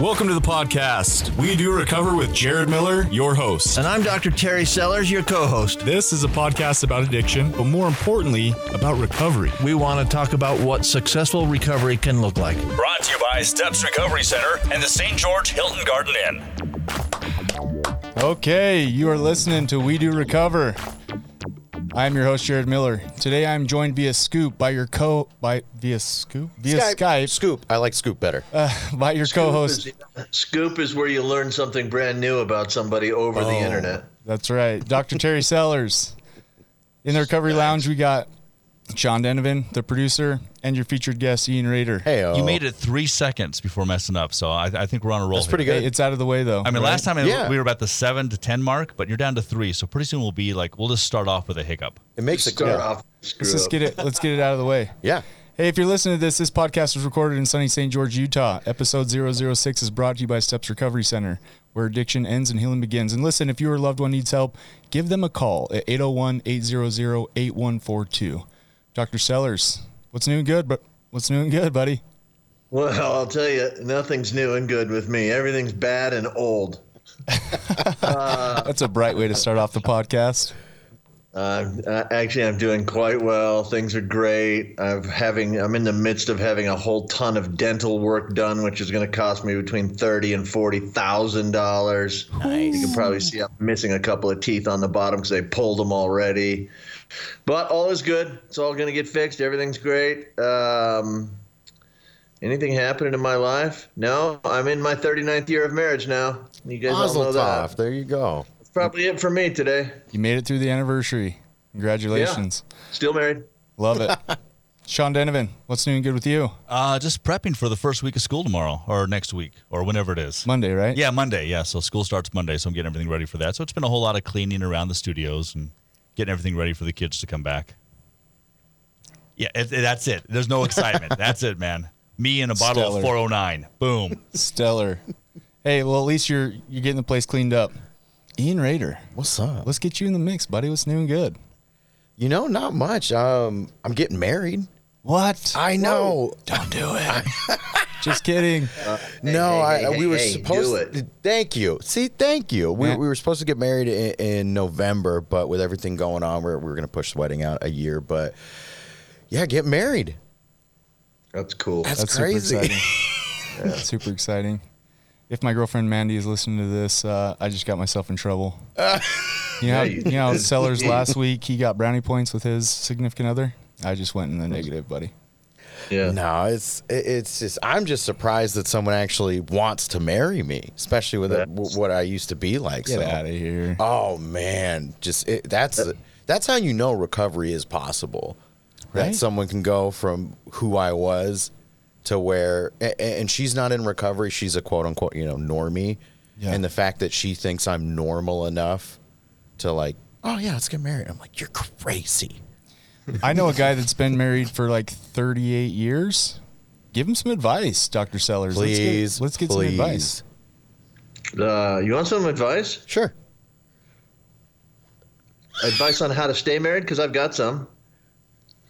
Welcome to the podcast. We do recover with Jared Miller, your host. And I'm Dr. Terry Sellers, your co host. This is a podcast about addiction, but more importantly, about recovery. We want to talk about what successful recovery can look like. Brought to you by Steps Recovery Center and the St. George Hilton Garden Inn. Okay, you are listening to We Do Recover. I'm your host Jared Miller. Today I'm joined via Scoop by your co by via Scoop via Skype, Scoop. I like Scoop better. uh, by your co-host. Scoop is, scoop is where you learn something brand new about somebody over Oh. the internet. That's right, Dr. Terry Sellers. In the recovery lounge, we got Sean Denovan, the producer, and your featured guest Ian Rader. Hey, You made it three seconds before messing up, so I, I think we're on a roll. That's pretty here. good. Hey, it's out of the way though. I mean, right? last time Yeah. we were about the seven to ten mark, but you're down to three, so pretty soon we'll be like we'll just start off with a hiccup. It makes it Start cool. off. Screw Let's just get it. Let's get it out of the way. Yeah. Hey, if you're listening to this, this podcast was recorded in sunny St. George, Utah. Episode 006 is brought to you by Steps Recovery Center, where addiction ends and healing begins. And listen, if your loved one needs help, give them a call at 801 800 8142. Dr. Sellers, what's new and good? But what's new and good, buddy? Well, I'll tell you, nothing's new and good with me. Everything's bad and old. That's a bright way to start off the podcast. Uh, uh, actually, I'm doing quite well. Things are great. I'm having. I'm in the midst of having a whole ton of dental work done, which is going to cost me between thirty and forty thousand dollars. Nice. You can probably see I'm missing a couple of teeth on the bottom because they pulled them already. But all is good. It's all going to get fixed. Everything's great. Um, anything happening in my life? No. I'm in my 39th year of marriage now. You guys all know Mazel that. There you go. That's probably it for me today. You made it through the anniversary. Congratulations. Still married. Love it. Sean Denovan, what's new and good with you? Uh, just prepping for the first week of school tomorrow or next week or whenever it is. Monday, right? Yeah, Monday. Yeah, so school starts Monday, so I'm getting everything ready for that. So it's been a whole lot of cleaning around the studios and getting everything ready for the kids to come back. Yeah, it, it- that's it. There's no excitement. that's it, man. Me and a bottle Stellar. of 409. Boom. Stellar. Hey, well, at least you're you're getting the place cleaned up. Ian Rader, What's up? let's get you in the mix, buddy. What's new and good? You know, not much. Um, I'm getting married. What? I know. Don't do it. Just kidding. no, hey, I, hey, we were hey, supposed. do to Thank you. See, thank you. We, Yeah. we were supposed to get married in, in November, but with everything going on, we're, we're going to push the wedding out a year. But yeah, get married. That's cool. That's, That's crazy. super exciting. Super exciting. If my girlfriend Mandy is listening to this, uh, I just got myself in trouble. you know, Yeah, you you- know, how Sellers last week he got brownie points with his significant other. I just went in the negative, buddy. yeah. No, it's it's just I'm just surprised that someone actually wants to marry me, especially with it, That's- what I used to be like. Get so. out of here. Oh man, just it, that's that's how you know recovery is possible. Right. That someone can go from who I was to where, a- a- and she's not in recovery. She's a quote unquote, you know, normie, Yeah. and the fact that she thinks I'm normal enough to like, oh yeah, let's get married. I'm like, you're crazy. I know a guy that's been married for like 38 years. Give him some advice, Dr. Sellers. Please, let's get, let's get please. some advice. Uh, you want some advice? Sure. Advice on how to stay married? Because I've got some.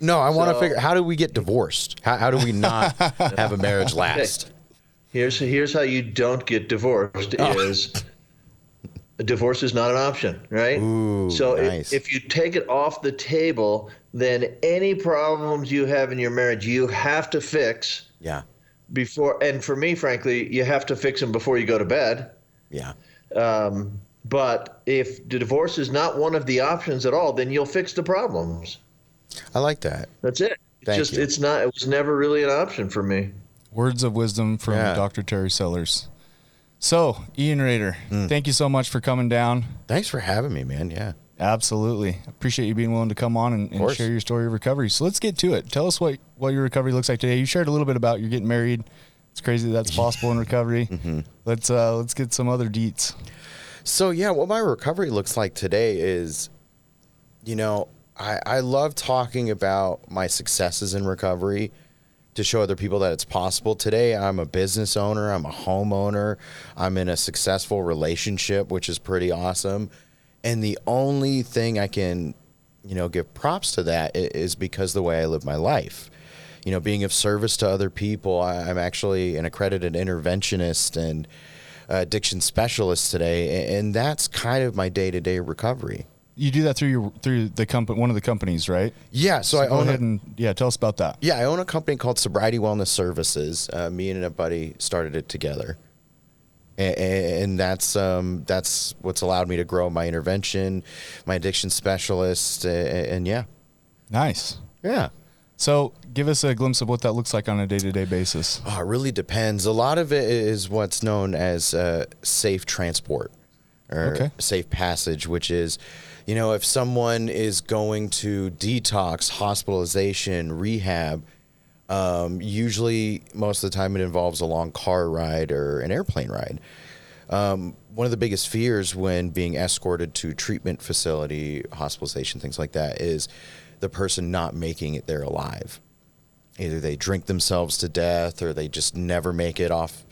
No, I want to So- figure how do we get divorced? How, how do we not have a marriage last? Here's here's how you don't get divorced Oh. is a divorce is not an option, right? Ooh, so i- nice. if, you take it off the table, then any problems you have in your marriage, you have to fix Yeah, before. And for me, frankly, you have to fix them before you go to bed. yeah. Um, but if the divorce is not one of the options at all, then you'll fix the problems. I like that. That's it. It's Thank just you. it's not it was never really an option for me. Words of wisdom from Yeah. Dr. Terry Sellers. So, Ian Rader, Mm. thank you so much for coming down. Thanks for having me, man. Yeah. Absolutely. Appreciate you being willing to come on and, and share your story of recovery. So let's get to it. Tell us what, what your recovery looks like today. You shared a little bit about you're getting married. It's crazy that that's possible in recovery. Mm-hmm. Let's uh, let's get some other deets. So yeah, what my recovery looks like today is, you know, I, I love talking about my successes in recovery to show other people that it's possible. Today I'm a business owner, I'm a homeowner, I'm in a successful relationship, which is pretty awesome. And the only thing I can, you know, give props to that is because the way I live my life. you know, being of service to other people. I'm actually an accredited interventionist and addiction specialist today, and that's kind of my day to day recovery. You do that through your through the company, one of the companies, right? Yeah, so, I go own ahead a, and yeah, tell us about that. yeah, I own a company called Sobriety Wellness Services. Uh, me and a buddy started it together, and, and that's um, that's what's allowed me to grow my intervention, my addiction specialist, and, and yeah, Nice. yeah. So, give us a glimpse of what that looks like on a day to day basis. Oh, it really depends. A lot of it is what's known as uh, safe transport or Okay. safe passage, which is, you know, if someone is going to detox, hospitalization, rehab, um, usually most of the time it involves a long car ride or an airplane ride. Um, one of the biggest fears when being escorted to treatment facility, hospitalization, things like that, is the person not making it there alive either they drink themselves to death or they just never make it off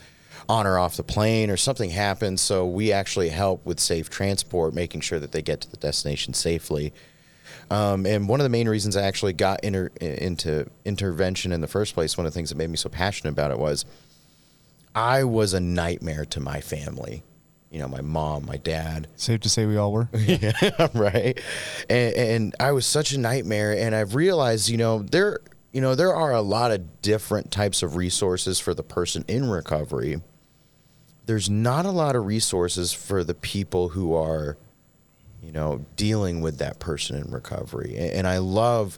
on or off the plane or something happens so we actually help with safe transport making sure that they get to the destination safely um, and one of the main reasons i actually got inter- into intervention in the first place one of the things that made me so passionate about it was i was a nightmare to my family you know my mom my dad Safe to say we all were. right? And, and I was such a nightmare, and I've realized, you know, there, you know, there are a lot of different types of resources for the person in recovery. There's not a lot of resources for the people who are, you know, dealing with that person in recovery, and, and I love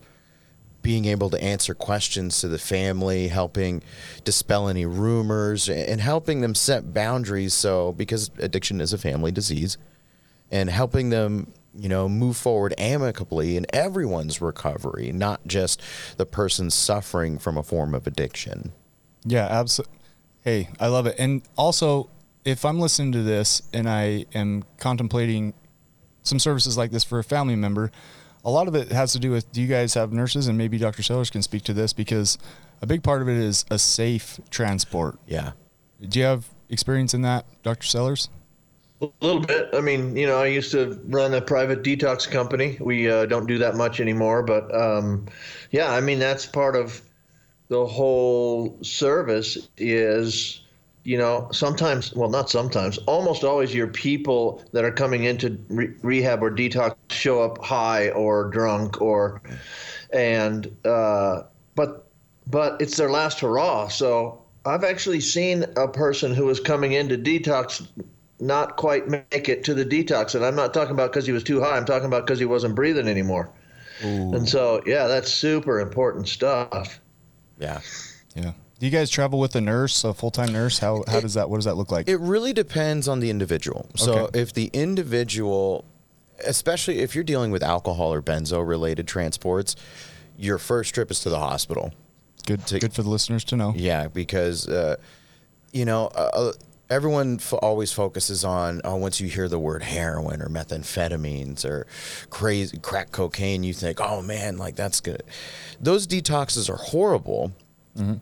being able to answer questions to the family, helping dispel any rumors, and helping them set boundaries. So, because addiction is a family disease, and helping them, you know, move forward amicably in everyone's recovery, not just the person suffering from a form of addiction. Yeah, absolutely. Hey, I love it. And also, if I'm listening to this and I am contemplating some services like this for a family member, a lot of it has to do with do you guys have nurses? And maybe Dr. Sellers can speak to this because a big part of it is a safe transport. Yeah. Do you have experience in that, Dr. Sellers? A little bit. I mean, you know, I used to run a private detox company. We uh, don't do that much anymore, but um, yeah, I mean, that's part of the whole service is, you know, sometimes, well, not sometimes, almost always your people that are coming into re- rehab or detox show up high or drunk or, and, uh, but, but it's their last hurrah. So I've actually seen a person who was coming into detox not quite make it to the detox. And I'm not talking about because he was too high. I'm talking about because he wasn't breathing anymore. And so, yeah, that's super important stuff. Yeah. Yeah. Do you guys travel with a nurse, a full time nurse? How how does that what does that look like? It really depends on the individual. So Okay. if the individual, especially if you're dealing with alcohol or benzo related transports, your first trip is to the hospital. good good for the listeners to know. Yeah, because uh, you know uh, uh, everyone f- always focuses on oh, once you hear the word heroin or methamphetamines or crazy crack cocaine, you think oh man, like that's good. Those detoxes are horrible.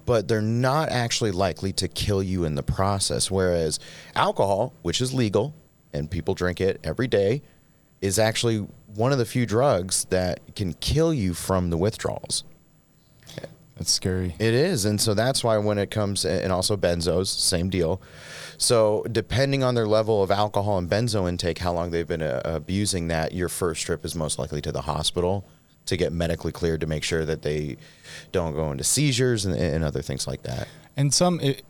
But they're not actually likely to kill you in the process. Whereas alcohol, which is legal and people drink it every day, is actually one of the few drugs that can kill you from the withdrawals. That's scary. It is, and so that's why when it comes, and also benzos, same deal. So depending on their level of alcohol and benzo intake, how long they've been uh, abusing that, your first trip is most likely to the hospital to get medically cleared to make sure that they don't go into seizures and, and other things like that. And some, it,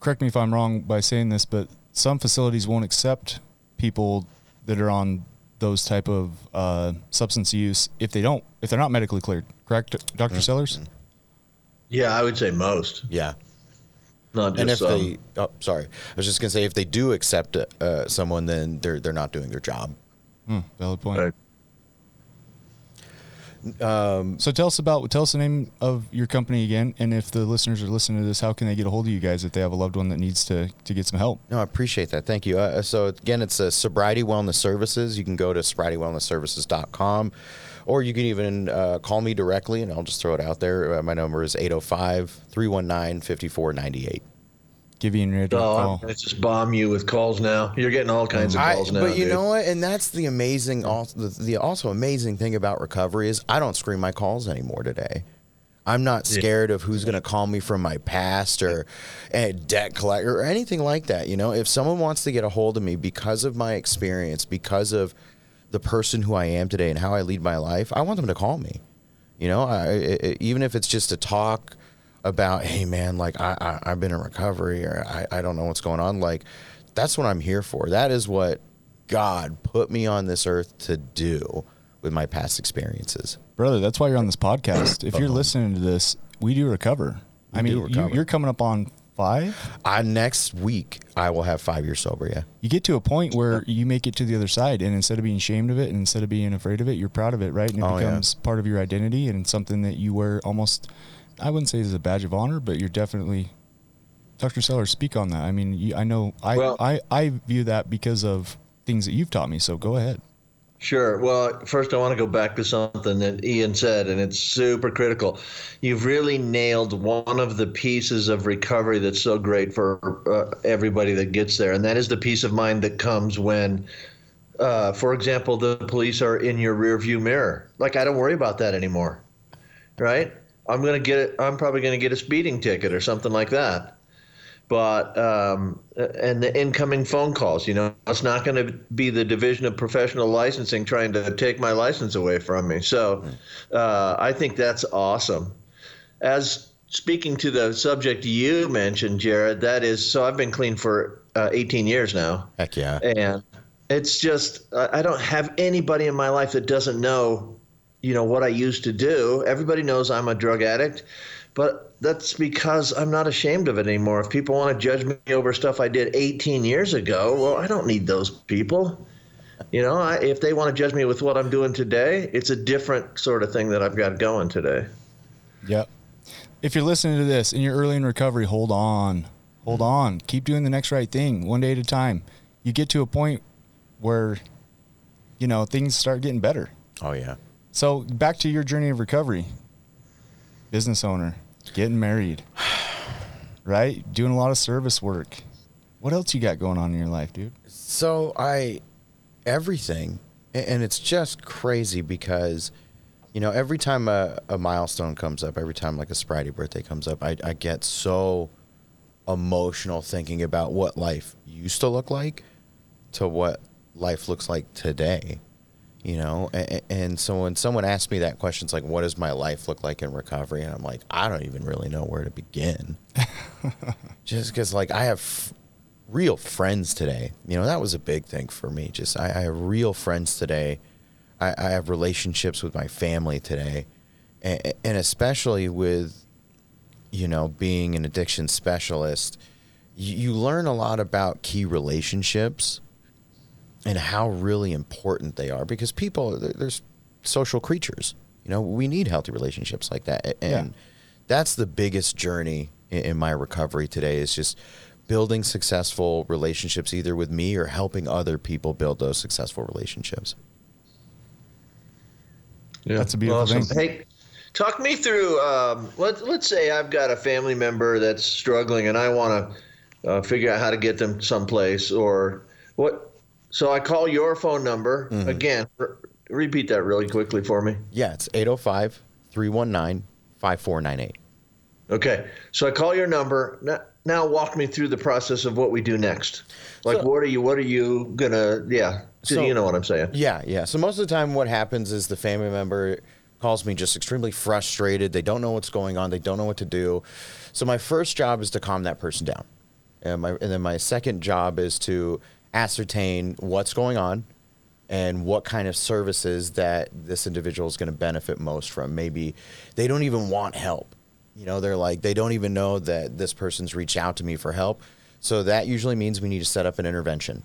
correct me if I'm wrong by saying this, but some facilities won't accept people that are on those type of uh, substance use if they don't, if they're not medically cleared. Correct, doctor Sellers? Yeah, I would say most, Yeah. not And if some. they, oh, sorry, I was just gonna say if they do accept uh, someone, then they're they're not doing their job. Hmm, valid point. Right. So tell us about tell us the name of your company again, and if the listeners are listening to this, how can they get a hold of you guys if they have a loved one that needs to to get some help? No, I appreciate that. Thank you. Uh, so again, it's uh, Sobriety Wellness Services. You can go to sobrietywellnessservices.com or you can even uh, call me directly and I'll just throw it out there. Uh, my number is 805-319-5498. Give you Ridge a Oh, call. let's just bomb you with calls now. You're getting all kinds of I, calls now. but you dude. know what? And that's the amazing, also, the, the also amazing thing about recovery is I don't screen my calls anymore today. I'm not scared of who's going to call me from my past or a debt collector or anything like that. You know, if someone wants to get a hold of me because of my experience, because of the person who I am today and how I lead my life, I want them to call me. You know, I, I, even if it's just to talk about, hey man, like I, I I've been in recovery or I, I don't know what's going on. Like that's what I'm here for. That is what God put me on this earth to do with my past experiences. brother. That's why you're on this podcast. If you're uh-huh. listening to this, we do recover. I We do mean, you, recover. you're coming up on five. I next week I will have five years sober. Yeah. You get to a point where you make it to the other side, and instead of being ashamed of it, and instead of being afraid of it, you're proud of it, right? And it Oh, yeah. becomes part of your identity and something that you wear almost. I wouldn't say as a badge of honor, but you're definitely. Dr. Sellers, speak on that. I mean, you, I know I, Well- I I view that because of things that you've taught me. So go ahead. Sure. Well, first, I want to go back to something that Ian said, and it's super critical. You've really nailed one of the pieces of recovery that's so great for uh, everybody that gets there, and that is the peace of mind that comes when, uh, for example, the police are in your rearview mirror. Like, I don't worry about that anymore, right? I'm gonna get it. I'm probably gonna get a speeding ticket or something like that but um, and the incoming phone calls. You know, it's not going to be the Division of Professional Licensing trying to take my license away from me. So uh, I think that's awesome. As speaking to the subject you mentioned, Jared, that is so I've been clean for uh, 18 years now, Heck yeah. and it's just I don't have anybody in my life that doesn't know, you know, what I used to do. Everybody knows I'm a drug addict, but that's because I'm not ashamed of it anymore. If people want to judge me over stuff I did 18 years ago, well, I don't need those people. You know, I, if they want to judge me with what I'm doing today, it's a different sort of thing that I've got going today. Yep. If you're listening to this and you're early in recovery, hold on. Hold on. Keep doing the next right thing one day at a time. You get to a point where, you know, things start getting better. Oh yeah. So back to your journey of recovery. Business owner, getting married, right? Doing a lot of service work. What else you got going on in your life, dude? So I, everything, and it's just crazy because, you know, every time a, a milestone comes up, every time like a Spridey birthday comes up, I, I get so emotional thinking about what life used to look like to what life looks like today. You know, and, and so when someone asks me that question, it's like, what does my life look like in recovery? And I'm like, I don't even really know where to begin. Just because, like, I have f- real friends today. You know, that was a big thing for me. Just I, I have real friends today. I, I have relationships with my family today, and, and especially with, you know, being an addiction specialist, you, you learn a lot about key relationships and how really important they are because people they're, they're social creatures. You know, we need healthy relationships like that, and Yeah. that's the biggest journey in, in my recovery today is just building successful relationships either with me or helping other people build those successful relationships. Yeah, That's a beautiful awesome. thing. Hey, talk me through. Um, let Let's say I've got a family member that's struggling, and I want to uh, figure out how to get them someplace, or what. So I call your phone number Mm-hmm. again. R- repeat that really quickly for me. Yeah, it's 805 319 5498. Okay. So I call your number. Now, now walk me through the process of what we do next. Like, So- what are you? What are you gonna? Yeah. So, So- you know what I'm saying. Yeah, yeah. So most of the time, what happens is the family member calls me just extremely frustrated. They don't know what's going on. They don't know what to do. So my first job is to calm that person down, and my and then my second job is to ascertain what's going on and what kind of services that this individual is going to benefit most from. Maybe they don't even want help. You know, they're like they don't even know that this person's reached out to me for help. So that usually means we need to set up an intervention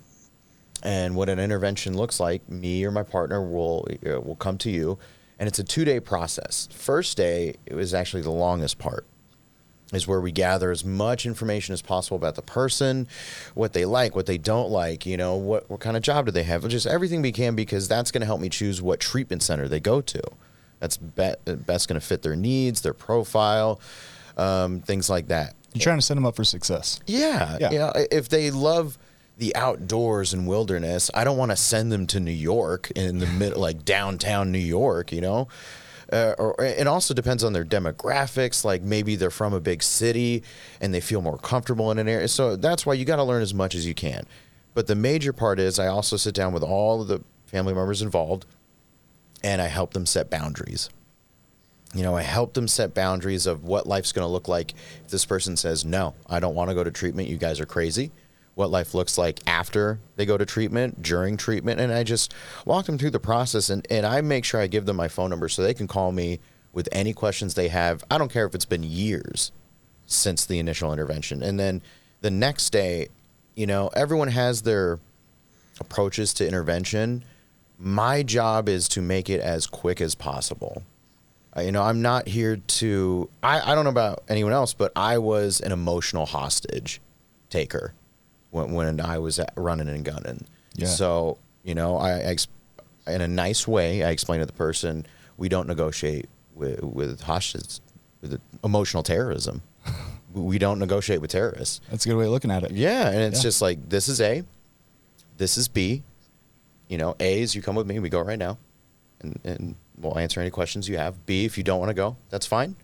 and what an intervention looks like me or my partner will uh, will come to you and it's a two day process first day it was actually the longest part is where we gather as much information as possible about the person what they like what they don't like you know what, what kind of job do they have just everything we can because that's going to help me choose what treatment center they go to that's be- best going to fit their needs their profile um, things like that You're trying to set them up for success. yeah, Yeah. yeah. If they love the outdoors and wilderness, I don't want to send them to New York in the mid, like downtown New York. You know, Uh, or it also depends on their demographics. Like maybe they're from a big city and they feel more comfortable in an area. So that's why you got to learn as much as you can. But the major part is I also sit down with all the family members involved and I help them set boundaries. You know, I help them set boundaries of what life's going to look like if this person says, No, I don't want to go to treatment. You guys are crazy. What life looks like after they go to treatment, during treatment. And I just walk them through the process and, and I make sure I give them my phone number so they can call me with any questions they have. I don't care if it's been years since the initial intervention. And then the next day, you know, everyone has their approaches to intervention. My job is to make it as quick as possible. Uh, you know, I'm not here to. I, I don't know about anyone else, but I was an emotional hostage taker when, when I was at, running and gunning. Yeah. So, you know, I, I in a nice way, I explained to the person, we don't negotiate with, with hostages, with emotional terrorism. we don't negotiate with terrorists. That's a good way of looking at it. Yeah, and it's Yeah. just like this is A, this is B. You know, A is you come with me, we go right now, and and we'll answer any questions you have. B, if you don't want to go, that's fine.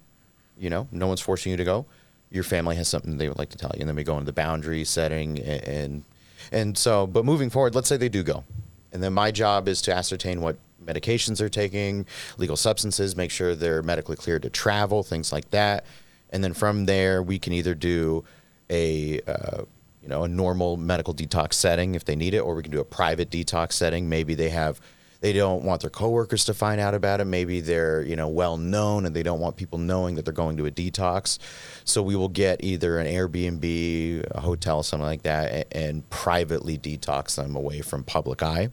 You know, no one's forcing you to go. Your family has something they would like to tell you, and then we go into the boundary setting and and, so. But moving forward, let's say they do go, and then my job is to ascertain what medications they're taking, legal substances, make sure they're medically cleared to travel, things like that, and then from there we can either do a uh, you know a normal medical detox setting if they need it, or we can do a private detox setting. Maybe they have they don't want their coworkers to find out about it. Maybe they're you know well known and they don't want people knowing that they're going to a detox. So we will get either an Airbnb, a hotel, something like that, a- and privately detox them away from public eye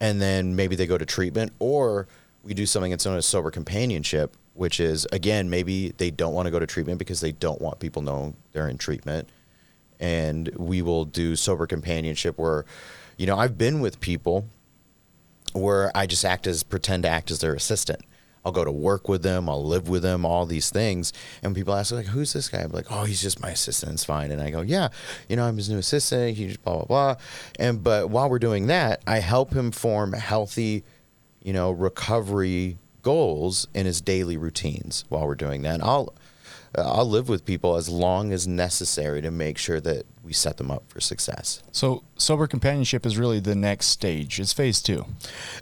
and then maybe they go to treatment or we do something that's known as sober companionship which is again maybe they don't want to go to treatment because they don't want people knowing they're in treatment and we will do sober companionship where you know i've been with people where i just act as pretend to act as their assistant I'll go to work with them. I'll live with them. All these things, and people ask like, "Who's this guy?" I'm like, "Oh, he's just my assistant. It's fine." And I go, "Yeah, you know, I'm his new assistant. He just blah blah blah." And but while we're doing that, I help him form healthy, you know, recovery goals in his daily routines. While we're doing that, and I'll I'll live with people as long as necessary to make sure that we set them up for success. So sober companionship is really the next stage. It's phase two.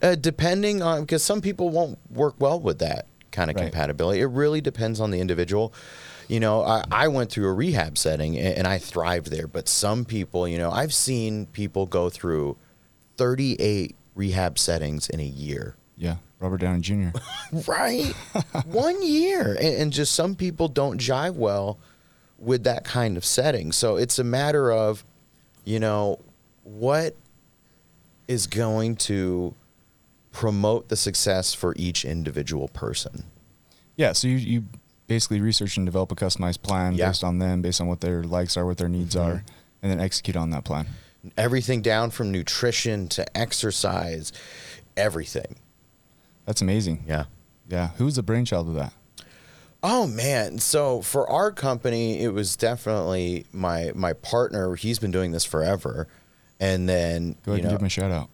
Uh, depending on because some people won't work well with that kind of Right. compatibility. It really depends on the individual. You know, I, I went through a rehab setting and, and I thrived there, but some people, you know, I've seen people go through 38 rehab settings in a year. Yeah, Robert Downey Jr. Right. One year. And, and just some people don't jive well with that kind of setting. So it's a matter of, you know, what is going to promote the success for each individual person. yeah, so you, you basically research and develop a customized plan Yeah. based on them, based on what their likes are, what their needs mm-hmm. are, and then execute on that plan. Everything down from nutrition to exercise, everything. That's amazing. Yeah. Yeah. Who's the brainchild of that? Oh man! So for our company, it was definitely my my partner. He's been doing this forever, and then Go you ahead know, and give him a shout out.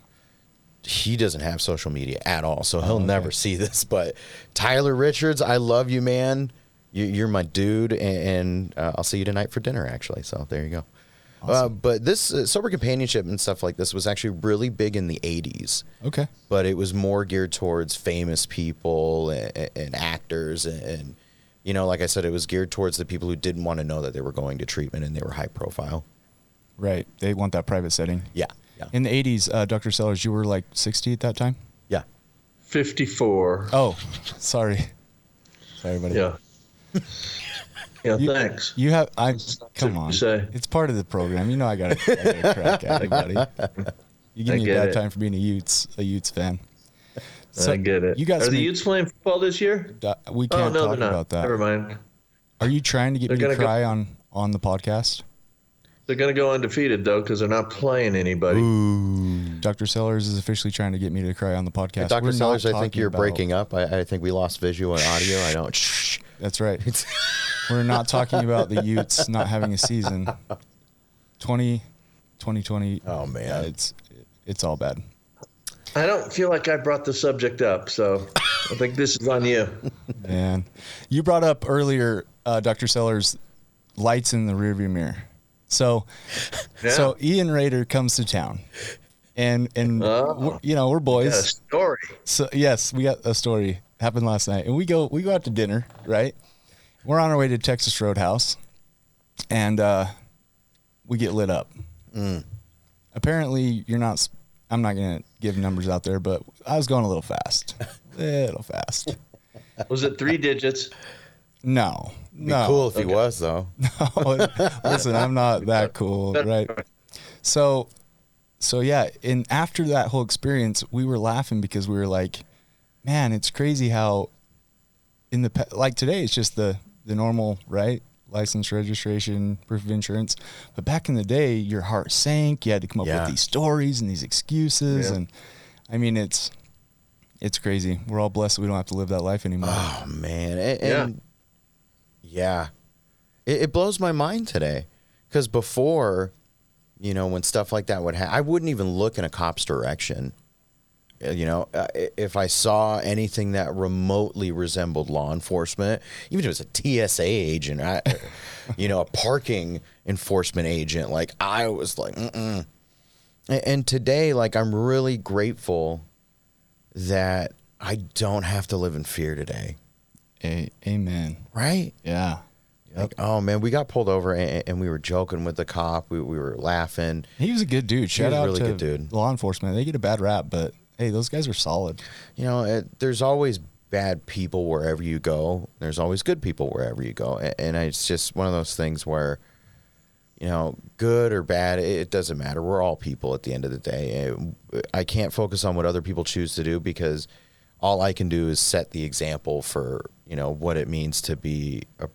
he doesn't have social media at all, so he'll Oh, okay. never see this. But Tyler Richards, I love you, man. You, you're my dude, and, and uh, I'll see you tonight for dinner, actually. So there you go. Uh, but this uh, sober companionship and stuff like this was actually really big in the '80s Okay. but it was more geared towards famous people and, and actors and, and you know like i said it was geared towards the people who didn't want to know that they were going to treatment and they were high profile Right. They want that private setting. yeah yeah In the 80s, uh, Dr. Sellers, you were like 60 at that time? yeah 54. Oh, sorry. Sorry, buddy. Yeah. Yeah, You- thanks. You have, I, That's come what on. you say. It's part of the program. You know, I got to crack at it, buddy. You give I me a bad it. time for being a Utes, a Utes fan. I get it. You got Are the Utes playing football this year? We Oh, can't no, talk about that. Never mind. Are you trying to get They're me to gonna go- cry on on the podcast? They're going to go undefeated, though, because they're not playing anybody. Dr. Sellers is officially trying to get me to cry on the podcast. dr We're sellers i think you're about- breaking up I, I think we lost visual and audio i don't That's right. We're not talking about the Utes not having a season. 20, 2020. Oh, man. yeah, it's it's all bad. I don't feel like I brought the subject up, so I think this is on you. Man, you brought up earlier, uh, Dr. Sellers, lights in the rearview mirror. So, so Ian Rader comes to town, and and Oh. you know we're Got a boys. story. So yes, we got a story happened last night, and we go we go out to dinner. Right, we're on our way to Texas Roadhouse, and uh, we get lit up. Apparently, you're not. I'm not gonna give numbers out there, but I was going a little fast, little fast. Was it three digits? No, Be no. cool if he was though. Listen, I'm not that cool, right? So, so yeah, and after that whole experience, we were laughing because we were like, man, it's crazy how in the pe- like today it's just the the normal, right? License, registration, proof of insurance. But back in the day, your heart sank. You had to come up Yeah. with these stories and these excuses, Yeah. and I mean, it's it's crazy. We're all blessed we don't have to live that life anymore. Oh man, and, Yeah. and yeah, It, it blows my mind today because before, you know, when stuff like that would happen, I wouldn't even look in a cop's direction. Uh, You know, uh, if I saw anything that remotely resembled law enforcement, even if it was a TSA agent, I, you know, a parking enforcement agent, like I was like, mm-mm. And today, like, I'm really grateful that I don't have to live in fear today. A- amen. Right? Yeah. Like, oh man, we got pulled over and, and we were joking with the cop. We, we were laughing. He was a good dude. Shout was out really to good dude. law enforcement. They get a bad rap, but hey, those guys are solid. You know, it, there's always bad people wherever you go. There's always good people wherever you go. And, and it's just one of those things where, you know, good or bad, it, it doesn't matter. We're all people at the end of the day. Uh, I can't focus on what other people choose to do because all I can do is set the example for, you know, what it means to be a,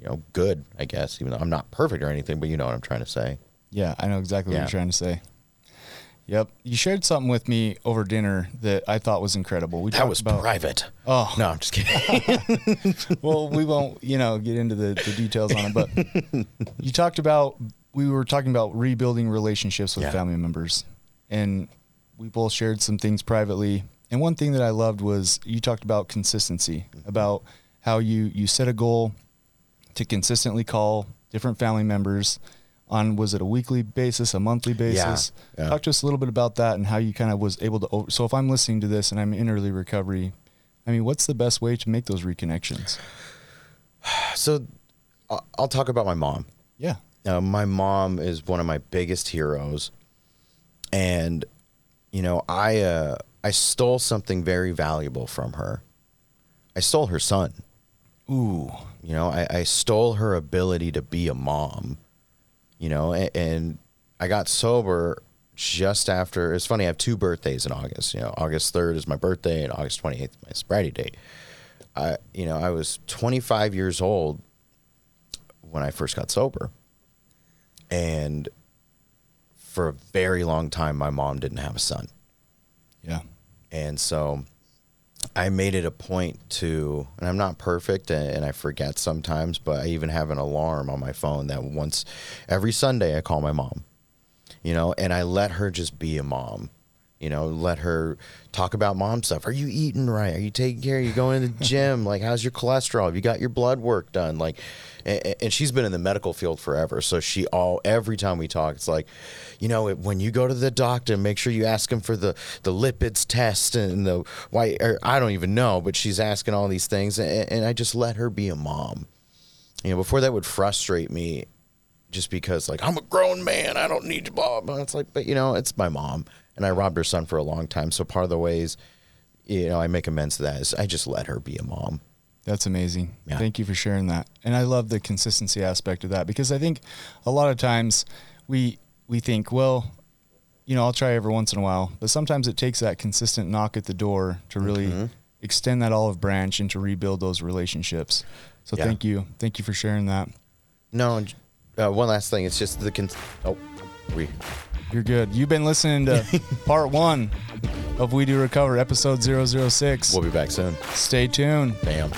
you know, good, I guess, even though I'm not perfect or anything, but you know what I'm trying to say. Yeah, I know exactly what Yeah. you're trying to say. Yep. You shared something with me over dinner that I thought was incredible. We That was about private. Oh. no, I'm just kidding. well, we won't, you know, get into the, the details on it, but you talked about we were talking about rebuilding relationships with Yeah. family members. And we both shared some things privately. And one thing that I loved was you talked about consistency, mm-hmm. about how you you set a goal to consistently call different family members on was it a weekly basis, a monthly basis? yeah. Talk to us a little bit about that and how you kind of was able to over, so if I'm listening to this and I'm in early recovery, I mean, what's the best way to make those reconnections? so I'll- I'll talk about my mom. Yeah. Uh, my mom is one of my biggest heroes, and you know I uh, I stole something very valuable from her. I stole her son. Ooh. You know, I, I stole her ability to be a mom. You know, and, and I got sober just after. It's funny. I have two birthdays in August. You know, August third is my birthday, and August twenty eighth is my sobriety date. I, you know, I was twenty five years old when I first got sober, and for a very long time, my mom didn't have a son. Yeah. And so I made it a point to, and I'm not perfect and, and I forget sometimes, but I even have an alarm on my phone that once every Sunday I call my mom, you know, and I let her just be a mom. You know, let her talk about mom stuff. Are you eating right? Are you taking care? Are you going to the gym? Like, how's your cholesterol? Have you got your blood work done? Like, and, and she's been in the medical field forever. So she all every time we talk, it's like, you know, when you go to the doctor, make sure you ask him for the the lipids test and the why. I don't even know, but she's asking all these things, and, and I just let her be a mom. You know, before that would frustrate me, just because like I'm a grown man, I don't need to blah. blah. It's like, but you know, it's my mom, and I robbed her son for a long time. So part of the ways, you know, I make amends to that is I just let her be a mom. That's amazing. Yeah. Thank you for sharing that. And I love the consistency aspect of that because I think a lot of times we we think, well, you know, I'll try every once in a while, but sometimes it takes that consistent knock at the door to really Mm-hmm. extend that olive branch and to rebuild those relationships. So Yeah. thank you. Thank you for sharing that. No, uh, one last thing. It's just the con- oh, we You're good. You've been listening to part 1 of We Do Recover episode 006. we'll be back soon. Stay tuned. Bam.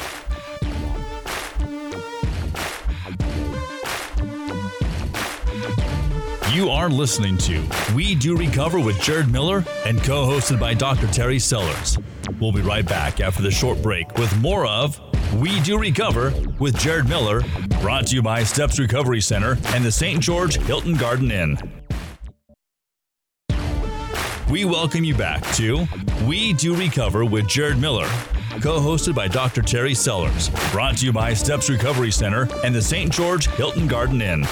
You are listening to We Do Recover with Jared Miller and co hosted by Dr. Terry Sellers. We'll be right back after the short break with more of We Do Recover with Jared Miller, brought to you by Steps Recovery Center and the St. George Hilton Garden Inn. We welcome you back to We Do Recover with Jared Miller, co hosted by Dr. Terry Sellers, brought to you by Steps Recovery Center and the St. George Hilton Garden Inn.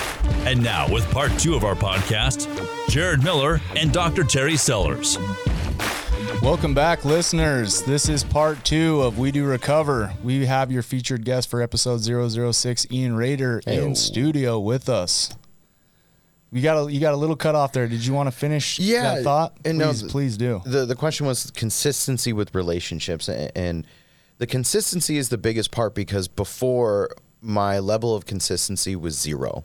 And now, with part two of our podcast, Jared Miller and Dr. Terry Sellers. Welcome back, listeners. This is part two of We Do Recover. We have your featured guest for episode 006, Ian Rader, Heyo. in studio with us. You got a you got a little cut off there. Did you want to finish Yeah, that thought? and please, th- please do. the the question was consistency with relationships and the consistency is the biggest part because before my level of consistency was zero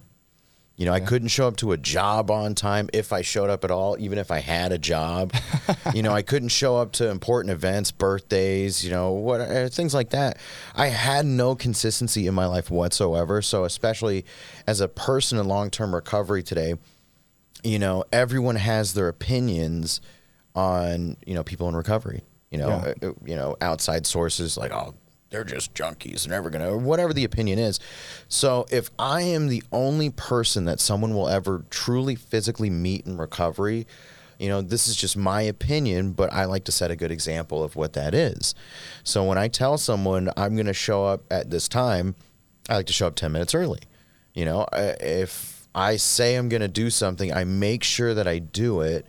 you know i couldn't show up to a job on time if i showed up at all even if i had a job you know i couldn't show up to important events birthdays you know what uh, things like that i had no consistency in my life whatsoever so especially as a person in long-term recovery today you know, everyone has their opinions on, you know, people in recovery. You know, Yeah. uh, you know, outside sources like, oh, they're just junkies, they're never gonna, or whatever the opinion is. So if I am the only person that someone will ever truly physically meet in recovery, you know, this is just my opinion, but I like to set a good example of what that is. So when I tell someone I'm to show up at this time, I like to show up 10 minutes early. You know, if I say I'm to do something, I make sure that I do it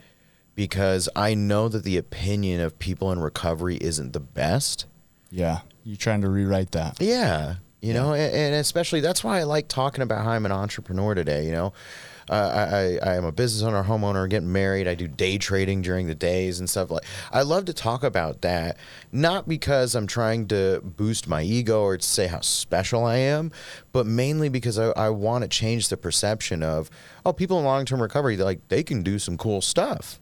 because I know that the opinion of people in recovery isn't the best. Yeah, you trying to rewrite that? Yeah. You know, and, and especially that's why I like talking about how I'm an entrepreneur today. You know, uh, I, I I am a business owner, homeowner, getting married. I do day trading during the days and stuff like. I love to talk about that, not because I'm trying to boost my ego or to say how special I am, but mainly because I, I want to change the perception of oh, people in long term recovery, like they can do some cool stuff.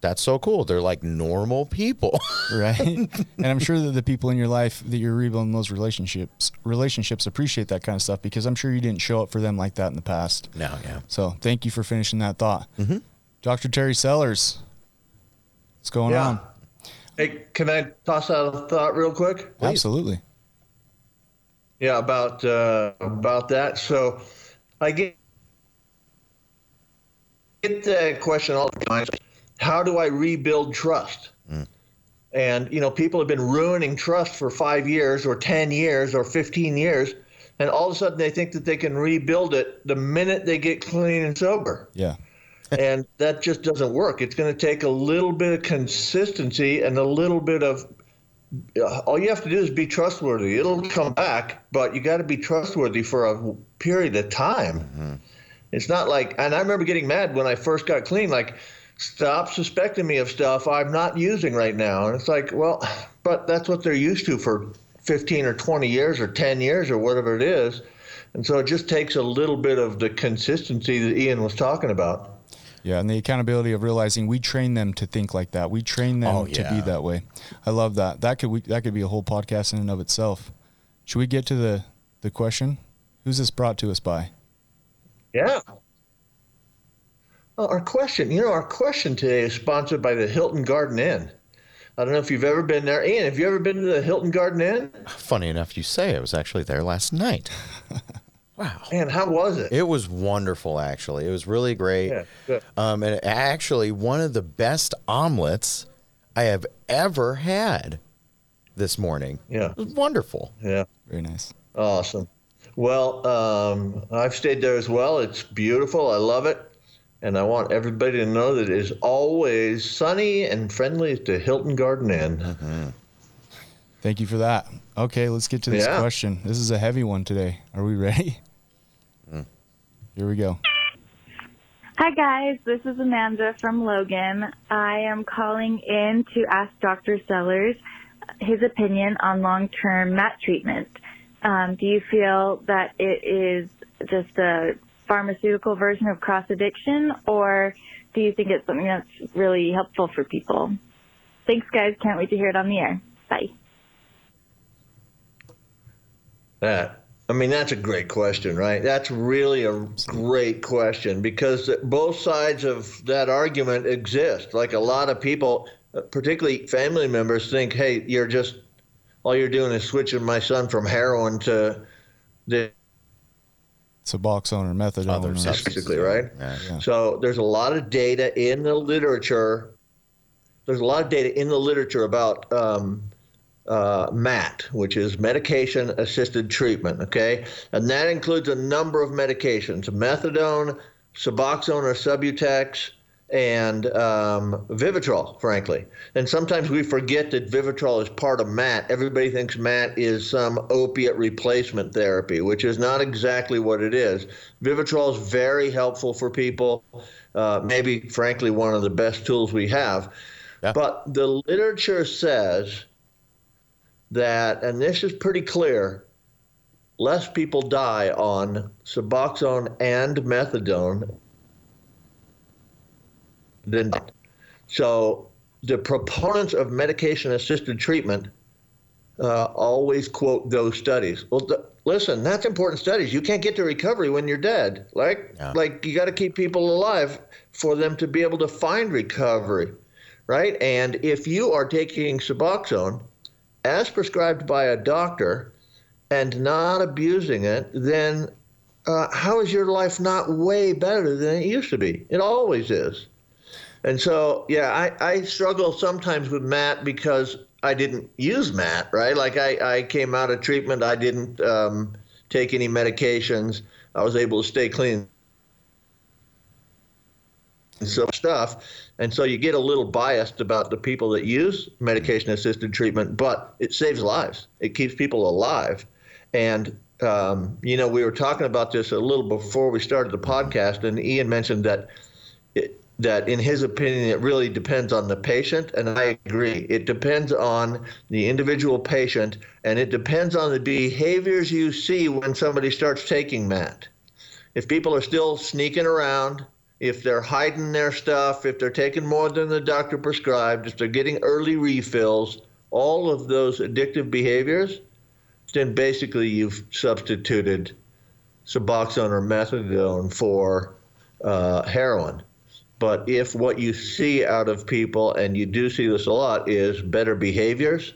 That's so cool. They're like normal people. right? and I'm sure that the people in your life that you're rebuilding those relationships relationships appreciate that kind of stuff because I'm sure you didn't show up for them like that in the past. no, yeah. So thank you for finishing that thought, mm-hmm. Dr. Terry Sellers. What's going Yeah. on? Hey, can I toss out a thought real quick? Absolutely. Yeah, about uh, about that. So, I get get the question all the time: How do I rebuild trust? And you know, people have been ruining trust for five years, or ten years, or fifteen years, and all of a sudden they think that they can rebuild it the minute they get clean and sober Yeah. and that just doesn't work. It's going to take a little bit of consistency and a little bit of. Uh, all you have to do is be trustworthy. It'll come back, but you got to be trustworthy for a period of time. It's not like, and I remember getting mad when I first got clean. Like, stop suspecting me of stuff I'm not using right now. And it's like, well, but that's what they're used to for 15 or 20 years or 10 years or whatever it is. And so it just takes a little bit of the consistency that Ian was talking about. Yeah, and the accountability of realizing we train them to think like that. We train them Oh, to be that way. I love that. That could we, that could be a whole podcast in and of itself. Should we get to the the question? Who's this brought to us by? Yeah. Well, our question, you know, our question today is sponsored by the Hilton Garden Inn. I don't know if you've ever been there. Ian, have you ever been to the Hilton Garden Inn? Funny enough, you say I was actually there last night. wow. Man, how was it? It was wonderful, actually. It was really great. Yeah, good. Um, and actually, one of the best omelets I have ever had this morning. Yeah. It was wonderful. Yeah. Very nice. Awesome. Well, um, I've stayed there as well. It's beautiful. I love it. And I want everybody to know that it is always sunny and friendly at the Hilton Garden Inn. Thank you for that. Okay, let's get to this Yeah. question. This is a heavy one today. Are we ready? Here we go. Hi, guys. This is Amanda from Logan. I am calling in to ask Dr. Sellers his opinion on long term MAT treatment. Um, do you feel that it is just a pharmaceutical version of cross addiction, or do you think it's something that's really helpful for people? Thanks, guys. Can't wait to hear it on the air. Bye. That I mean, that's a great question, right? That's really a great question because both sides of that argument exist. Like a lot of people, particularly family members, think, hey, you're just, all you're doing is switching my son from heroin to the Suboxone or methadone. Other or- basically, right? Yeah. Yeah. So there's a lot of data in the literature. There's a lot of data in the literature about um, uh, MAT, which is medication assisted treatment, okay? And that includes a number of medications methadone, Suboxone or Subutex, and um, Vivitrol, frankly. And sometimes we forget that Vivitrol is part of MAT. Everybody thinks MAT is some opiate replacement therapy, which is not exactly what it is. Vivitrol is very helpful for people, uh, maybe, frankly, one of the best tools we have. Yeah. But the literature says that, and this is pretty clear, less people die on Suboxone and methadone than. So the proponents of medication assisted treatment uh, always quote those studies. Well, th- listen, that's important studies. You can't get to recovery when you're dead. Like, Yeah. like you got to keep people alive for them to be able to find recovery, right? And if you are taking Suboxone as prescribed by a doctor and not abusing it, then uh, how is your life not way better than it used to be? It always is. And so, yeah, I, I struggle sometimes with MAT because I didn't use MAT, right? Like I, I came out of treatment, I didn't um, take any medications, I was able to stay clean. So stuff. And so you get a little biased about the people that use medication assisted treatment, but it saves lives. It keeps people alive. And, um, you know, we were talking about this a little before we started the podcast, and Ian mentioned that it, that in his opinion it really depends on the patient and i agree. It depends on the individual patient and it depends on the behaviors you see when somebody starts taking mat. If people are still sneaking around if they're hiding their stuff if they're taking more than the doctor prescribed if they're getting early refills all of those addictive behaviors then basically you've substituted suboxone or methadone for uh, heroin but if what you see out of people, and you do see this a lot, is better behaviors,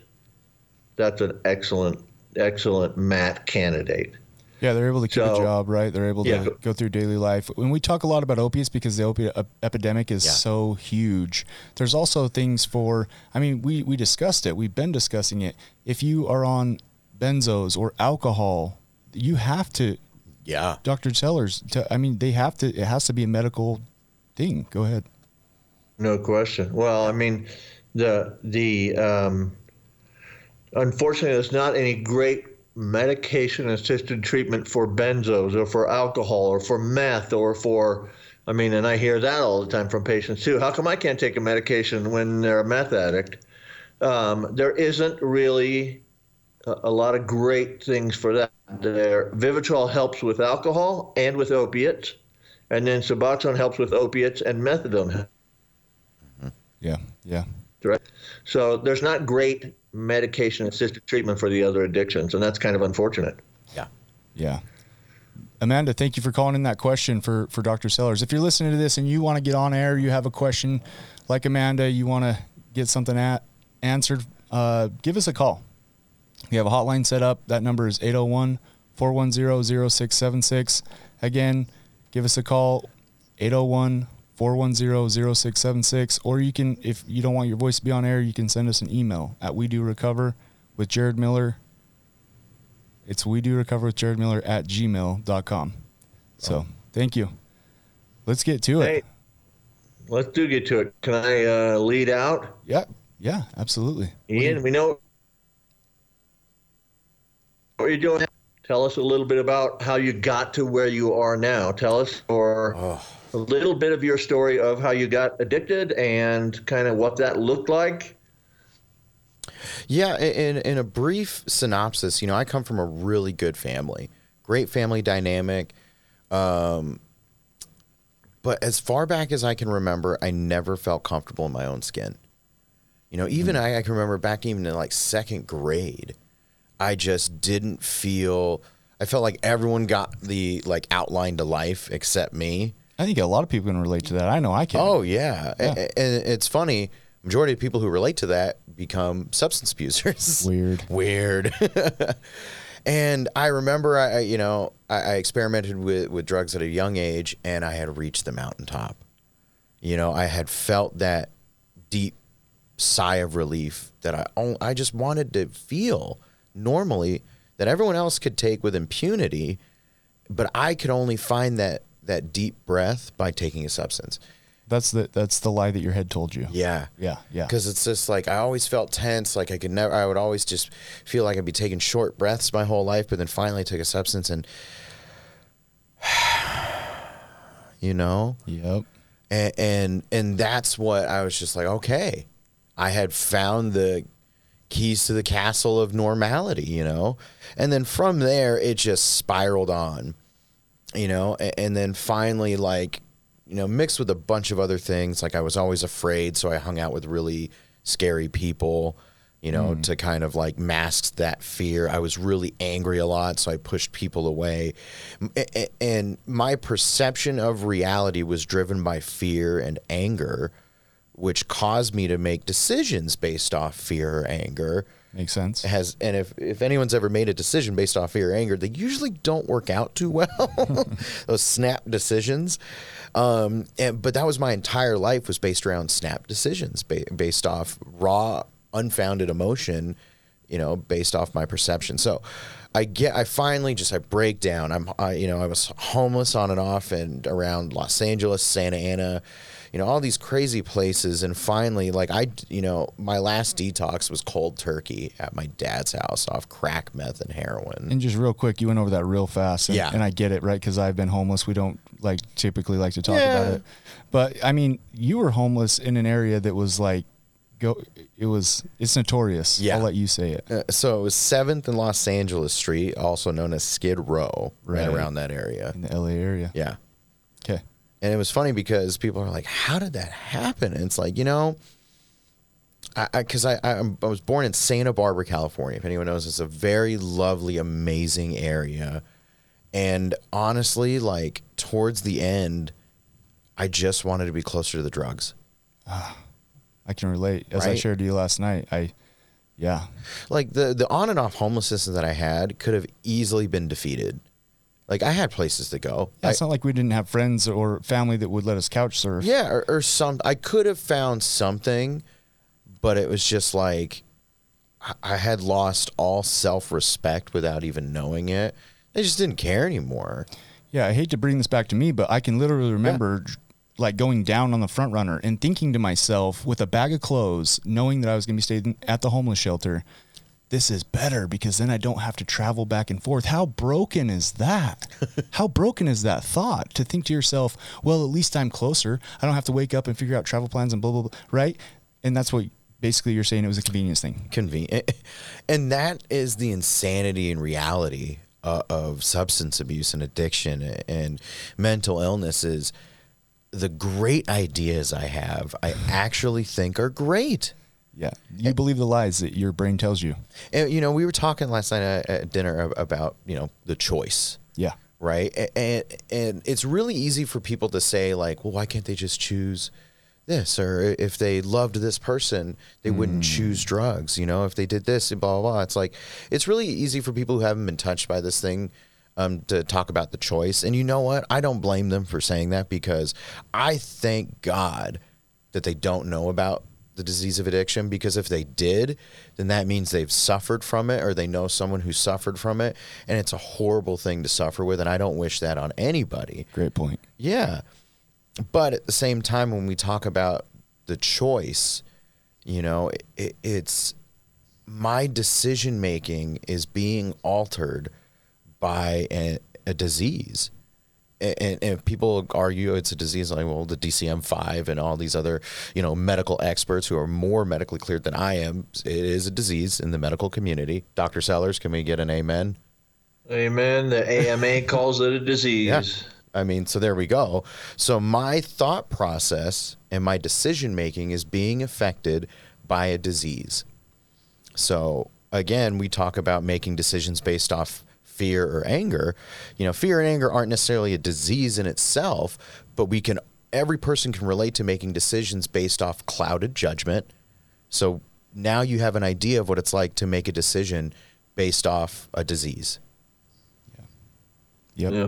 that's an excellent, excellent MAT candidate. Yeah, they're able to keep a job, right? They're able to Yeah. go through daily life. When we talk a lot about opiates because the opiate epidemic is Yeah. so huge, there's also things for, I mean, we, we discussed it. We've been discussing it. If you are on benzos or alcohol, you have to, Yeah. Dr. Sellers, to, I mean, they have to, it has to be a medical thing. Go ahead. No question. Well, I mean, the the um, unfortunately, there's not any great medication-assisted treatment for benzos or for alcohol or for meth or for. I mean, and I hear that all the time from patients too. How come I can't take a medication when they're a meth addict? Um, there isn't really a, a lot of great things for that. There, Vivitrol helps with alcohol and with opiates, and then Suboxone helps with opiates and methadone Yeah. Yeah. Right. So there's not great medication assisted treatment for the other addictions, and that's kind of unfortunate. Yeah. Yeah. Amanda, thank you for calling in that question for, for Dr. Sellers. If you're listening to this and you want to get on air, you have a question like Amanda, you want to get something at, answered, uh, give us a call. We have a hotline set up. That number is 801 410 0676. Again, give us a call 801 410 0676. Or you can, if you don't want your voice to be on air, you can send us an email at we do recover with Jared Miller it's we do recover with Jared Miller at gmail.com. So thank you. Let's get to it. Let's do get to it. Can I uh, lead out? Yeah. Yeah, absolutely. Ian, we know what you're doing. Tell us a little bit about how you got to where you are now. Tell us or a little bit of your story of how you got addicted and kind of what that looked like. Yeah, in in a brief synopsis, you know, I come from a really good family, great family dynamic. Um, but as far back as I can remember, I never felt comfortable in my own skin. You know, even I, I can remember back even in like second grade, I just didn't feel. I felt like everyone got the like outline to life except me. I think a lot of people can relate to that. I know I can. Oh yeah, Yeah. And it's funny. Majority of people who relate to that become substance abusers. Weird. Weird. and I remember, I you know, I, I experimented with with drugs at a young age, and I had reached the mountaintop. You know, I had felt that deep sigh of relief that I I just wanted to feel normally that everyone else could take with impunity, but I could only find that that deep breath by taking a substance. That's the that's the lie that your head told you. Yeah. Yeah, yeah. Because it's just like I always felt tense. Like I could never, I would always just feel like I'd be taking short breaths my whole life, but then finally took a substance and, you know, Yep. and, and and that's what I was just like, okay, I had found the keys to the castle of normality, you know, and then from there it just spiraled on, you know, and, and then finally like, you know, mixed with a bunch of other things, like I was always afraid, so I hung out with really scary people. You know, hmm. to kind of like mask that fear. I was really angry a lot, so I pushed people away. M- a- a- And my perception of reality was driven by fear and anger, which caused me to make decisions based off fear or anger. Makes sense. Has and if if anyone's ever made a decision based off fear or anger, they usually don't work out too well. Those snap decisions. Um, and, but that was my entire life was based around snap decisions, ba- based off raw, unfounded emotion. You know, based off my perception. So, I get. I finally just I break down. I'm. I, you know, I was homeless on and off and around Los Angeles, Santa Ana you know all these crazy places and finally like i you know my last detox was cold turkey at my dad's house off crack meth and heroin And just real quick, you went over that real fast. And, Yeah. And I get it, right? Because I've been homeless. We don't like typically like to talk Yeah. about it. But I mean, you were homeless in an area that was like, go. It was. It's notorious. Yeah. I'll let you say it. Uh, so it was 7th and los angeles street also known as skid row right, Right. around that area In the LA area. yeah Okay. And it was funny because people are like how did that happen and it's like you know I because I, I, I'm- I was born in Santa Barbara, California. If anyone knows, it's a very lovely, amazing area. And honestly, like towards the end, I just wanted to be closer to the drugs. Ah, I can relate. As I shared to you last night, I, yeah, Like the the on and off homelessness that I had could have easily been defeated. Like I had places to go. Yeah, I- it's not like we didn't have friends or family that would let us couch surf. Yeah, or, or some. I could have found something, but it was just like I- I had lost all self respect without even knowing it. I just didn't care anymore. Yeah, I hate to bring this back to me, but I can literally remember like going down on the front runner and thinking to myself with a bag of clothes, knowing that I was going to be staying at the homeless shelter, this is better because then I don't have to travel back and forth. How broken is that? How broken is that thought to think to yourself, well, at least I'm closer. I don't have to wake up and figure out travel plans and blah, blah, blah, right? And that's what basically you're saying it was a convenience thing. Convenient, eh, eh, and that is the insanity and reality uh, of substance abuse and addiction eh, and mental illnesses. The great ideas I have, I actually think are great. Yeah. You believe the lies that your brain tells you. And you know, we were talking last night at, at dinner about you know the choice. Yeah. right? A- And and it's really easy for people to say like, well, why can't they just choose this? Or if they loved this person, they wouldn't choose drugs. You know, if they did this, and blah blah blah. It's like it's really easy for people who haven't been touched by this thing. Um, to talk about the choice, and you know what? I don't blame them for saying that because I thank God that they don't know about the disease of addiction because if they did, then that means they've suffered from it or they know someone who suffered from it. And it's a horrible thing to suffer with. And I don't wish that on anybody. Great point. Yeah. But at the same time, when we talk about the choice, you know, it, it, it's my decision making is being altered by a, a disease. And, and people argue it's a disease like well the DSM five and all these other you know medical experts who are more medically cleared than I am. It is a disease in the medical community. Doctor Sellers, can we get an amen? Amen. The AMA calls it a disease. yeah. I mean, so there we go. So my thought process and my decision making is being affected by a disease. So again, we talk about making decisions based off fear or anger. You know, fear and anger aren't necessarily a disease in itself, but we can every person can relate to making decisions based off clouded judgment. So now you have an idea of what it's like to make a decision based off a disease. Yep. Yeah.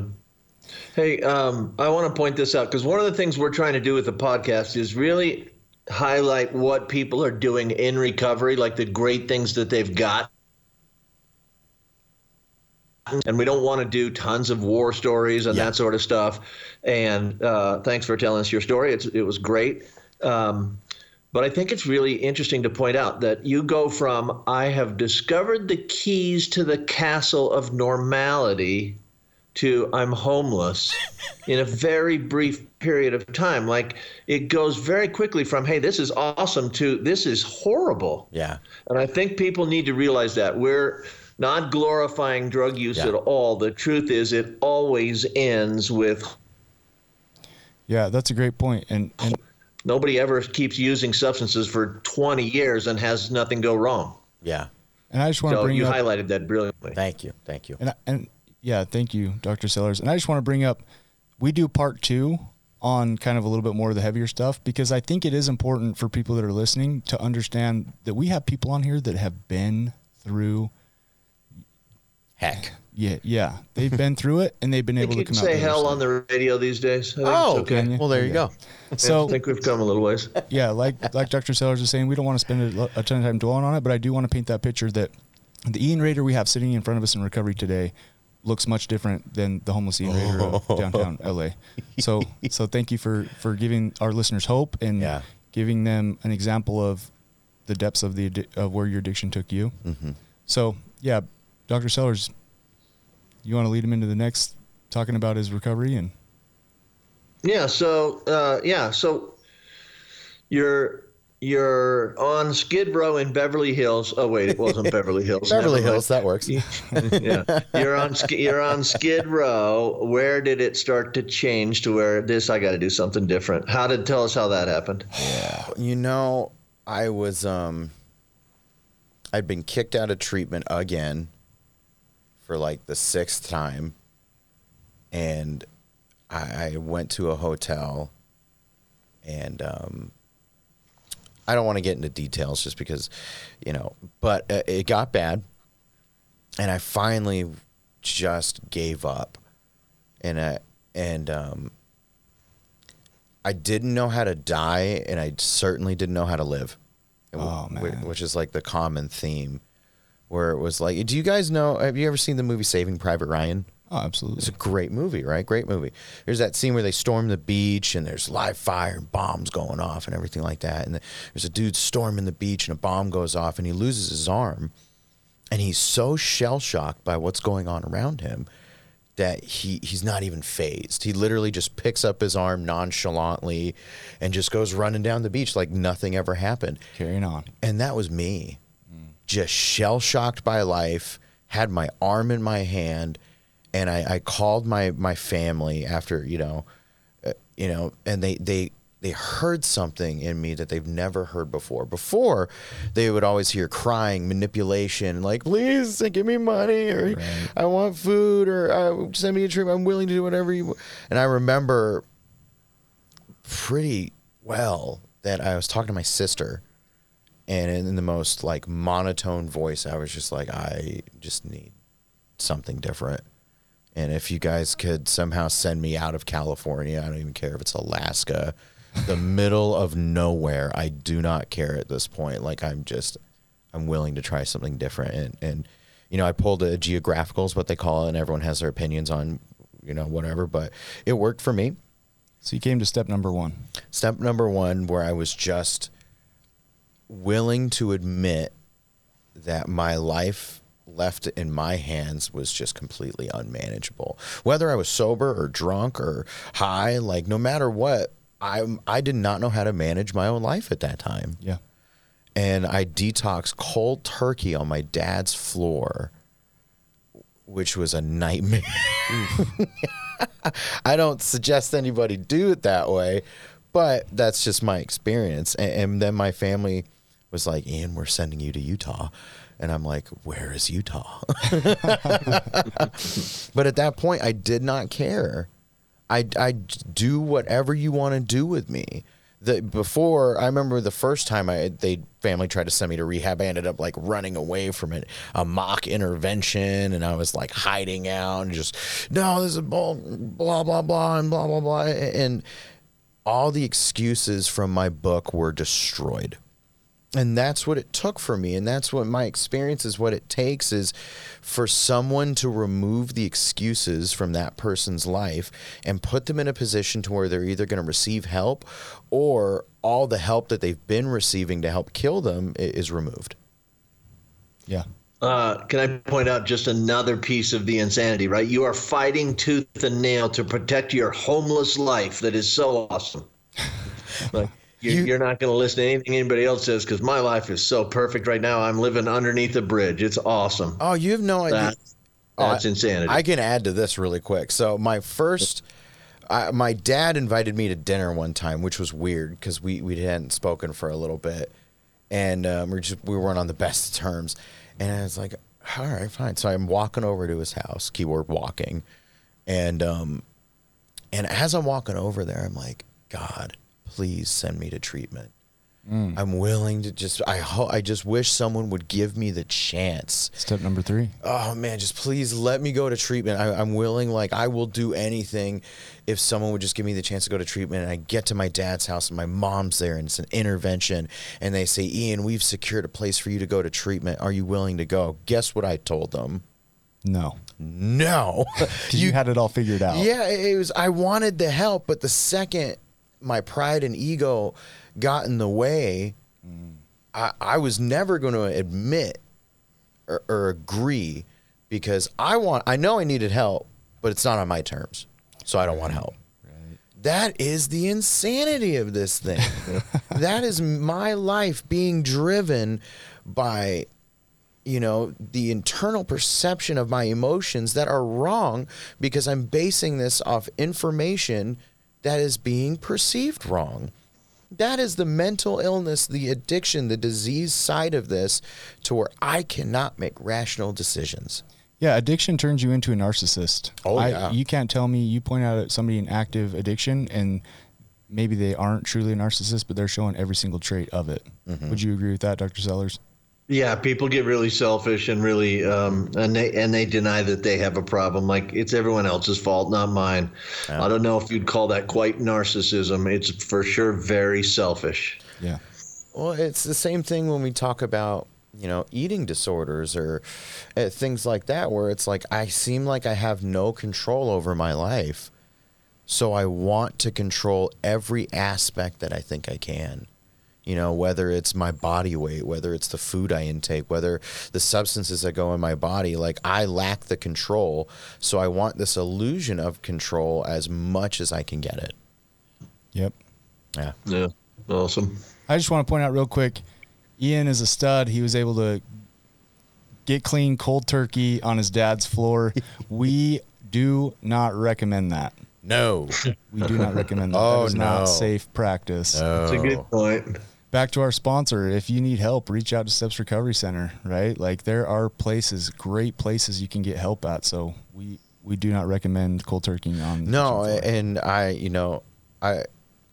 Hey, um, I want to point this out because one of the things we're trying to do with the podcast is really highlight what people are doing in recovery, like the great things that they've got. And we don't want to do tons of war stories and Yeah. that sort of stuff. And uh, thanks for telling us your story. It's, it was great. Um, but I think it's really interesting to point out that you go from I have discovered the keys to the castle of normality to I'm homeless in a very brief period of time. Like it goes very quickly from, hey, this is awesome to this is horrible. Yeah. And I think people need to realize that we're not glorifying drug use Yeah. at all. The truth is, it always ends with Yeah, that's a great point. And and nobody ever keeps using substances for 20 years and has nothing go wrong. Yeah. and I just want to So bring you up highlighted that brilliantly. Thank you. Thank you. and and yeah, thank you, Dr. Sellers. And I just want to bring up we do part 2 on kind of a little bit more of the heavier stuff because I think it is important for people that are listening to understand that we have people on here that have been through Heck. yeah, yeah. They've been through it and they've been able to you come can out say the other hell on the radio these days. I think Oh, it's okay. Well, there you go. So I think we've come a little ways. yeah, like like Dr. Sellers is saying, we don't want to spend a, a ton of time dwelling on it, but I do want to paint that picture that the Ian Rader we have sitting in front of us in recovery today looks much different than the homeless Ian Rader of downtown LA. So so thank you for for giving our listeners hope and Yeah. giving them an example of the depths of the of where your addiction took you. Mm-hmm. So yeah, Dr. Sellers, you want to lead him into the next talking about his recovery and Yeah. So uh, yeah. So you're you're on Skid Row in Beverly Hills. Oh wait, it wasn't Beverly Hills. Beverly Never Hills, mind. that works. yeah. You're on you're on Skid Row. Where did it start to change to where this? I got to do something different. How did tell us how that happened? Yeah, You know, I was um I'd been kicked out of treatment again for like the sixth time. And I, I went to a hotel and um I don't want to get into details just because, you know, but uh, it got bad. And I finally just gave up. And I and um I didn't know how to die, and I certainly didn't know how to live. Oh. Which is like the common theme, where it was like, do you guys know? Have you ever seen the movie Saving Private Ryan? oh absolutely. It's a great movie, right? Great movie. There's that scene where they storm the beach and there's live fire and bombs going off and everything like that. And there's a dude storming the beach and a bomb goes off and he loses his arm. And he's so shell shocked by what's going on around him that he he's not even phased. He literally just picks up his arm nonchalantly and just goes running down the beach like nothing ever happened. Carrying on. And that was me. Just shell shocked by life, had my arm in my hand, and I, I called my my family after, you know, uh, you know, and they they they heard something in me that they've never heard before. Before, they would always hear crying, manipulation, like "Please give me money," or "I want food," or uh, "Send me a trip. I'm willing to do whatever you." want." And I remember pretty well that I was talking to my sister, and in the most like monotone voice, I was just like, "I just need something different." And if you guys could somehow send me out of California, I don't even care if it's Alaska, the middle of nowhere. I do not care at this point. Like I'm just, I'm willing to try something different. And and you know, I pulled a geographical is what they call it, and everyone has their opinions on, you know, whatever. But it worked for me. So you came to step number one. Step number one, where I was just willing to admit that my life left in my hands was just completely unmanageable. Whether I was sober or drunk or high, like no matter what, I I did not know how to manage my own life at that time. Yeah. And I detoxed cold turkey on my dad's floor, which was a nightmare. I don't suggest anybody do it that way, but that's just my experience. And, and then my family was like, Ian, we're sending you to Utah. And I'm like, where is Utah? but at that point, I did not care. I, I do whatever you want to do with me. The, before I remember the first time I they family tried to send me to rehab, I ended up like running away from it, a mock intervention, and I was like hiding out and just no, this is blah blah blah blah and blah blah blah, and all the excuses from my book were destroyed and that's what it took for me and that's what my experience is what it takes is for someone to remove the excuses from that person's life and put them in a position to where they're either going to receive help or all the help that they've been receiving to help kill them is removed yeah uh, can I point out just another piece of the insanity, right? You are fighting tooth and nail to protect your homeless life that is so awesome. like, you're, you, are not going to listen to anything anybody else says because my life is so perfect right now. I'm living underneath a bridge. It's awesome. Oh, you have no idea. That's, that's oh, insanity. I can add to this really quick. So my first, uh, my dad invited me to dinner one time, which was weird because we we hadn't spoken for a little bit, and um, we just we weren't on the best terms. And I was like, all right, fine. So I'm walking over to his house. Keyword walking, and um, and as I'm walking over there, I'm like, God please send me to treatment. Mm. I'm willing to just I ho- I just wish someone would give me the chance. Step number three. Oh man, just please let me go to treatment. I, am willing, like I will do anything if someone would just give me the chance to go to treatment. And I get to my dad's house and my mom's there and it's an intervention. And they say, Ian, we've secured a place for you to go to treatment. Are you willing to go? Guess what I told them? No. No. you, you had it all figured out. Yeah, it was I wanted the help, but the second my pride and ego got in the way, mm. I, I was never going to admit or, or agree because I want I know I needed help, but it's not on my terms, so I don't want help. That is the insanity of this thing. that is my life being driven by you know the internal perception of my emotions that are wrong because I'm basing this off information that is being perceived wrong. That is the mental illness, the addiction, the disease side of this to where I cannot make rational decisions. Yeah, addiction turns you into a narcissist. Oh, I, yeah. You can't tell me you point out at somebody in active addiction and maybe they aren't truly a narcissist, but they're showing every single trait of it. Mm-hmm. Would you agree with that, Dr. Sellers? Yeah, people get really selfish and really, um, and they and they deny that they have a problem. Like it's everyone else's fault, not mine. Yeah. I don't know if you'd call that quite narcissism. It's for sure very selfish. Yeah. Well, it's the same thing when we talk about you know eating disorders or uh, things like that, where it's like I seem like I have no control over my life, so I want to control every aspect that I think I can you know, whether it's my body weight, whether it's the food I intake, whether the substances that go in my body, like I lack the control. So I want this illusion of control as much as I can get it. Yep. Yeah. Yeah. Awesome. I just want to point out real quick Ian is a stud. He was able to get clean cold turkey on his dad's floor. we do not recommend that. No. We do not recommend that. oh, that is no. not safe practice. No. That's a good point back to our sponsor. If you need help, reach out to Steps Recovery Center, right? Like there are places, great places you can get help at. So we we do not recommend cold turkey on. No, and I, you know, I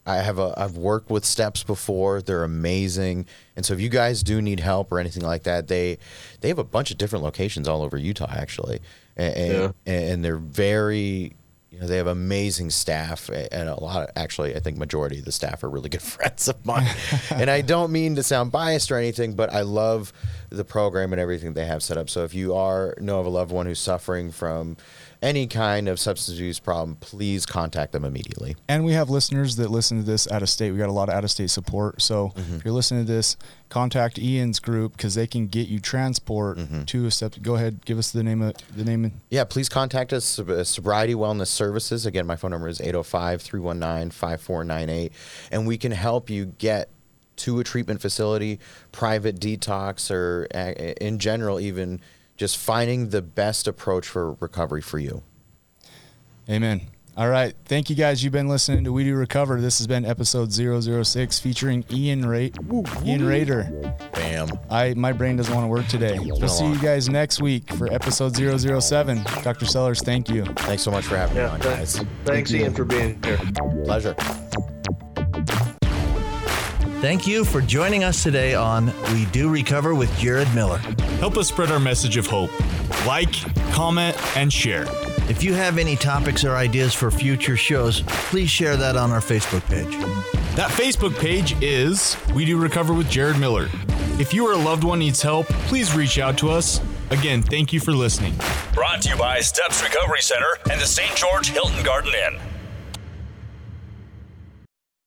I have a I've worked with Steps before. They're amazing. And so if you guys do need help or anything like that, they they have a bunch of different locations all over Utah actually. And, yeah. and they're very you know, they have amazing staff, and a lot. Of, actually, I think majority of the staff are really good friends of mine. and I don't mean to sound biased or anything, but I love the program and everything they have set up. So if you are know of a loved one who's suffering from any kind of substance use problem, please contact them immediately. And we have listeners that listen to this out of state. We got a lot of out of state support. So mm-hmm. if you're listening to this, contact Ian's group because they can get you transport mm-hmm. to a step. Go ahead, give us the name of the name. Yeah, please contact us, uh, Sobriety Wellness Services. Again, my phone number is 805 319 5498. And we can help you get to a treatment facility, private detox, or uh, in general, even just finding the best approach for recovery for you. Amen. All right. Thank you guys. You've been listening to We Do Recover. This has been episode 006 featuring Ian Ra- Ian Rader. Bam. I my brain doesn't want to work today. We'll see you guys next week for episode 007. Dr. Sellers, thank you. Thanks so much for having me Yeah, on, thanks, guys. thanks Ian, for being here. Pleasure. Thank you for joining us today on We Do Recover with Jared Miller. Help us spread our message of hope. Like, comment, and share. If you have any topics or ideas for future shows, please share that on our Facebook page. That Facebook page is We Do Recover with Jared Miller. If you or a loved one needs help, please reach out to us. Again, thank you for listening. Brought to you by Steps Recovery Center and the St. George Hilton Garden Inn.